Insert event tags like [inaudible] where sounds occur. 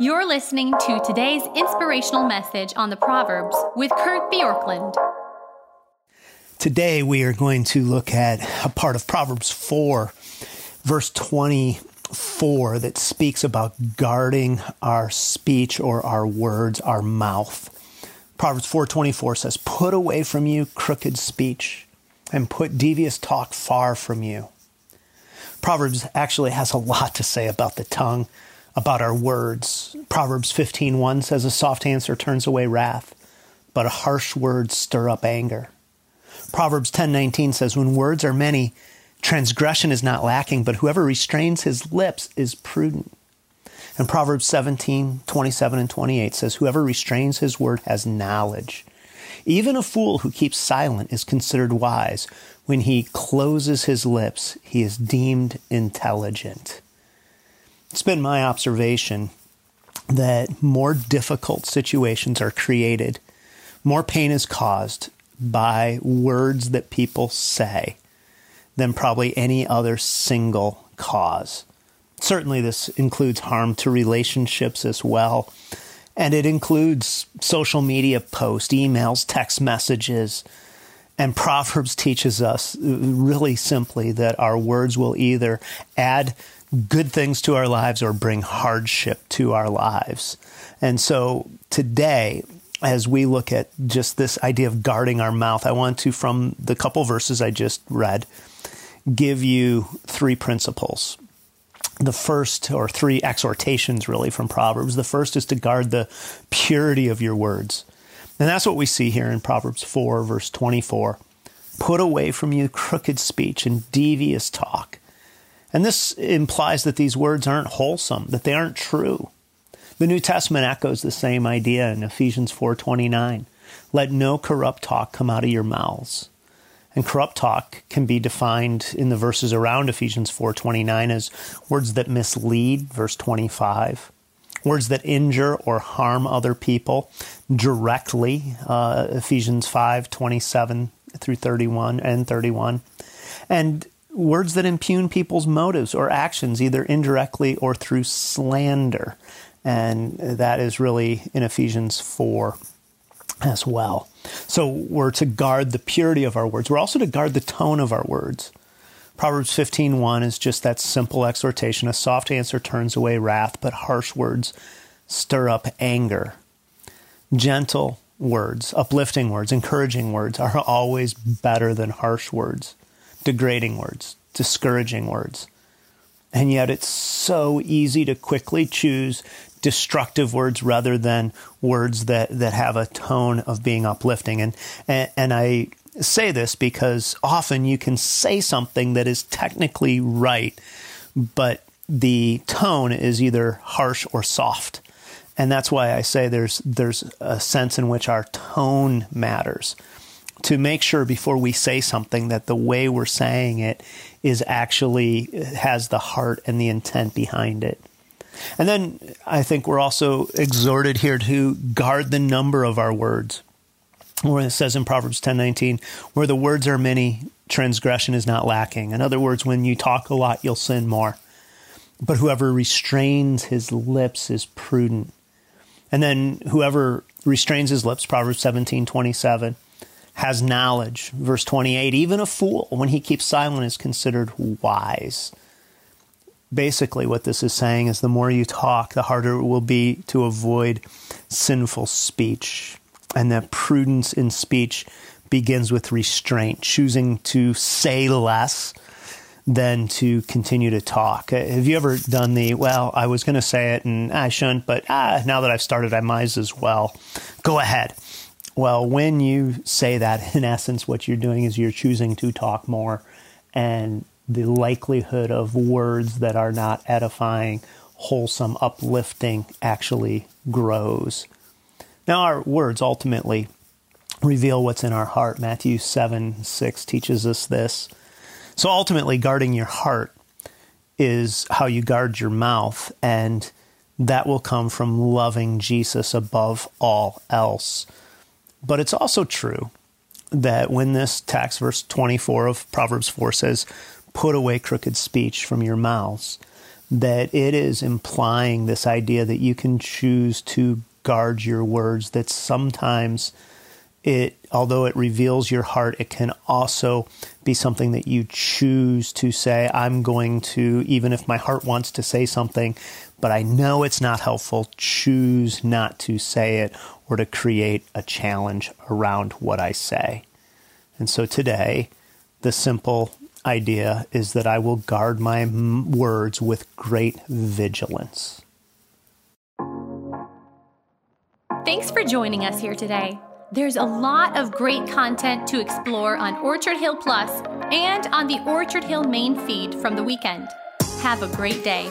You're listening to today's inspirational message on the Proverbs with Kurt Bjorklund. Today we are going to look at a part of Proverbs 4, verse 24, that speaks about guarding our speech or our words, our mouth. Proverbs 4:24 says, "Put away from you crooked speech and put devious talk far from you." Proverbs actually has a lot to say about the tongue, about our words. Proverbs 15:1 says a soft answer turns away wrath, but a harsh word stir up anger. Proverbs 10:19 says when words are many, transgression is not lacking, but whoever restrains his lips is prudent. And Proverbs 17, 27 and 28 says, Whoever restrains his word has knowledge. Even a fool who keeps silent is considered wise. When he closes his lips, he is deemed intelligent. It's been my observation that more difficult situations are created, more pain is caused by words that people say than probably any other single cause. Certainly, this includes harm to relationships as well. And it includes social media posts, emails, text messages. And Proverbs teaches us really simply that our words will either add good things to our lives or bring hardship to our lives. And so today, as we look at just this idea of guarding our mouth, I want to, from the couple verses I just read, give you three principles the first, or three exhortations really from Proverbs. The first is to guard the purity of your words. And that's what we see here in Proverbs 4, verse 24. Put away from you crooked speech and devious talk. And this implies that these words aren't wholesome, that they aren't true. The New Testament echoes the same idea in Ephesians 4:29. Let no corrupt talk come out of your mouths, and corrupt talk can be defined in the verses around Ephesians 4:29 as words that mislead, verse 25, words that injure or harm other people directly, uh, Ephesians 5:27 through 31 and 31, and words that impugn people's motives or actions either indirectly or through slander. And that is really in Ephesians 4 as well. So we're to guard the purity of our words. We're also to guard the tone of our words. Proverbs 15:1 is just that simple exhortation. A soft answer turns away wrath, but harsh words stir up anger. Gentle words, uplifting words, encouraging words are always better than harsh words, degrading words, discouraging words. And yet it's so easy to quickly choose destructive words rather than words that, that have a tone of being uplifting. And, and, and I say this because often you can say something that is technically right, but the tone is either harsh or soft. And that's why I say there's there's a sense in which our tone matters. To make sure before we say something that the way we're saying it is actually has the heart and the intent behind it. And then I think we're also exhorted here to guard the number of our words. Where it says in Proverbs 10:19, where the words are many, transgression is not lacking. In other words, when you talk a lot, you'll sin more. But whoever restrains his lips is prudent. And then whoever restrains his lips, Proverbs 17:27, has knowledge. Verse 28, even a fool, when he keeps silent, is considered wise basically what this is saying is the more you talk, the harder it will be to avoid sinful speech. And that prudence in speech begins with restraint, choosing to say less than to continue to talk. Uh, have you ever done the, well, I was going to say it and I shouldn't, but ah, now that I've started, I might as well. Go ahead. Well, when you say that, [laughs] in essence, what you're doing is you're choosing to talk more and the likelihood of words that are not edifying, wholesome, uplifting actually grows. Now, our words ultimately reveal what's in our heart. Matthew 7 6 teaches us this. So, ultimately, guarding your heart is how you guard your mouth, and that will come from loving Jesus above all else. But it's also true that when this text, verse 24 of Proverbs 4 says, put away crooked speech from your mouths, that it is implying this idea that you can choose to guard your words, that sometimes it although it reveals your heart it can also be something that you choose to say i'm going to even if my heart wants to say something but i know it's not helpful choose not to say it or to create a challenge around what i say. And so today the simple idea is that i will guard my words with great vigilance. Thanks for joining us here today there's a lot of great content to explore on Orchard Hill Plus and on the Orchard Hill main feed from the weekend. Have a great day.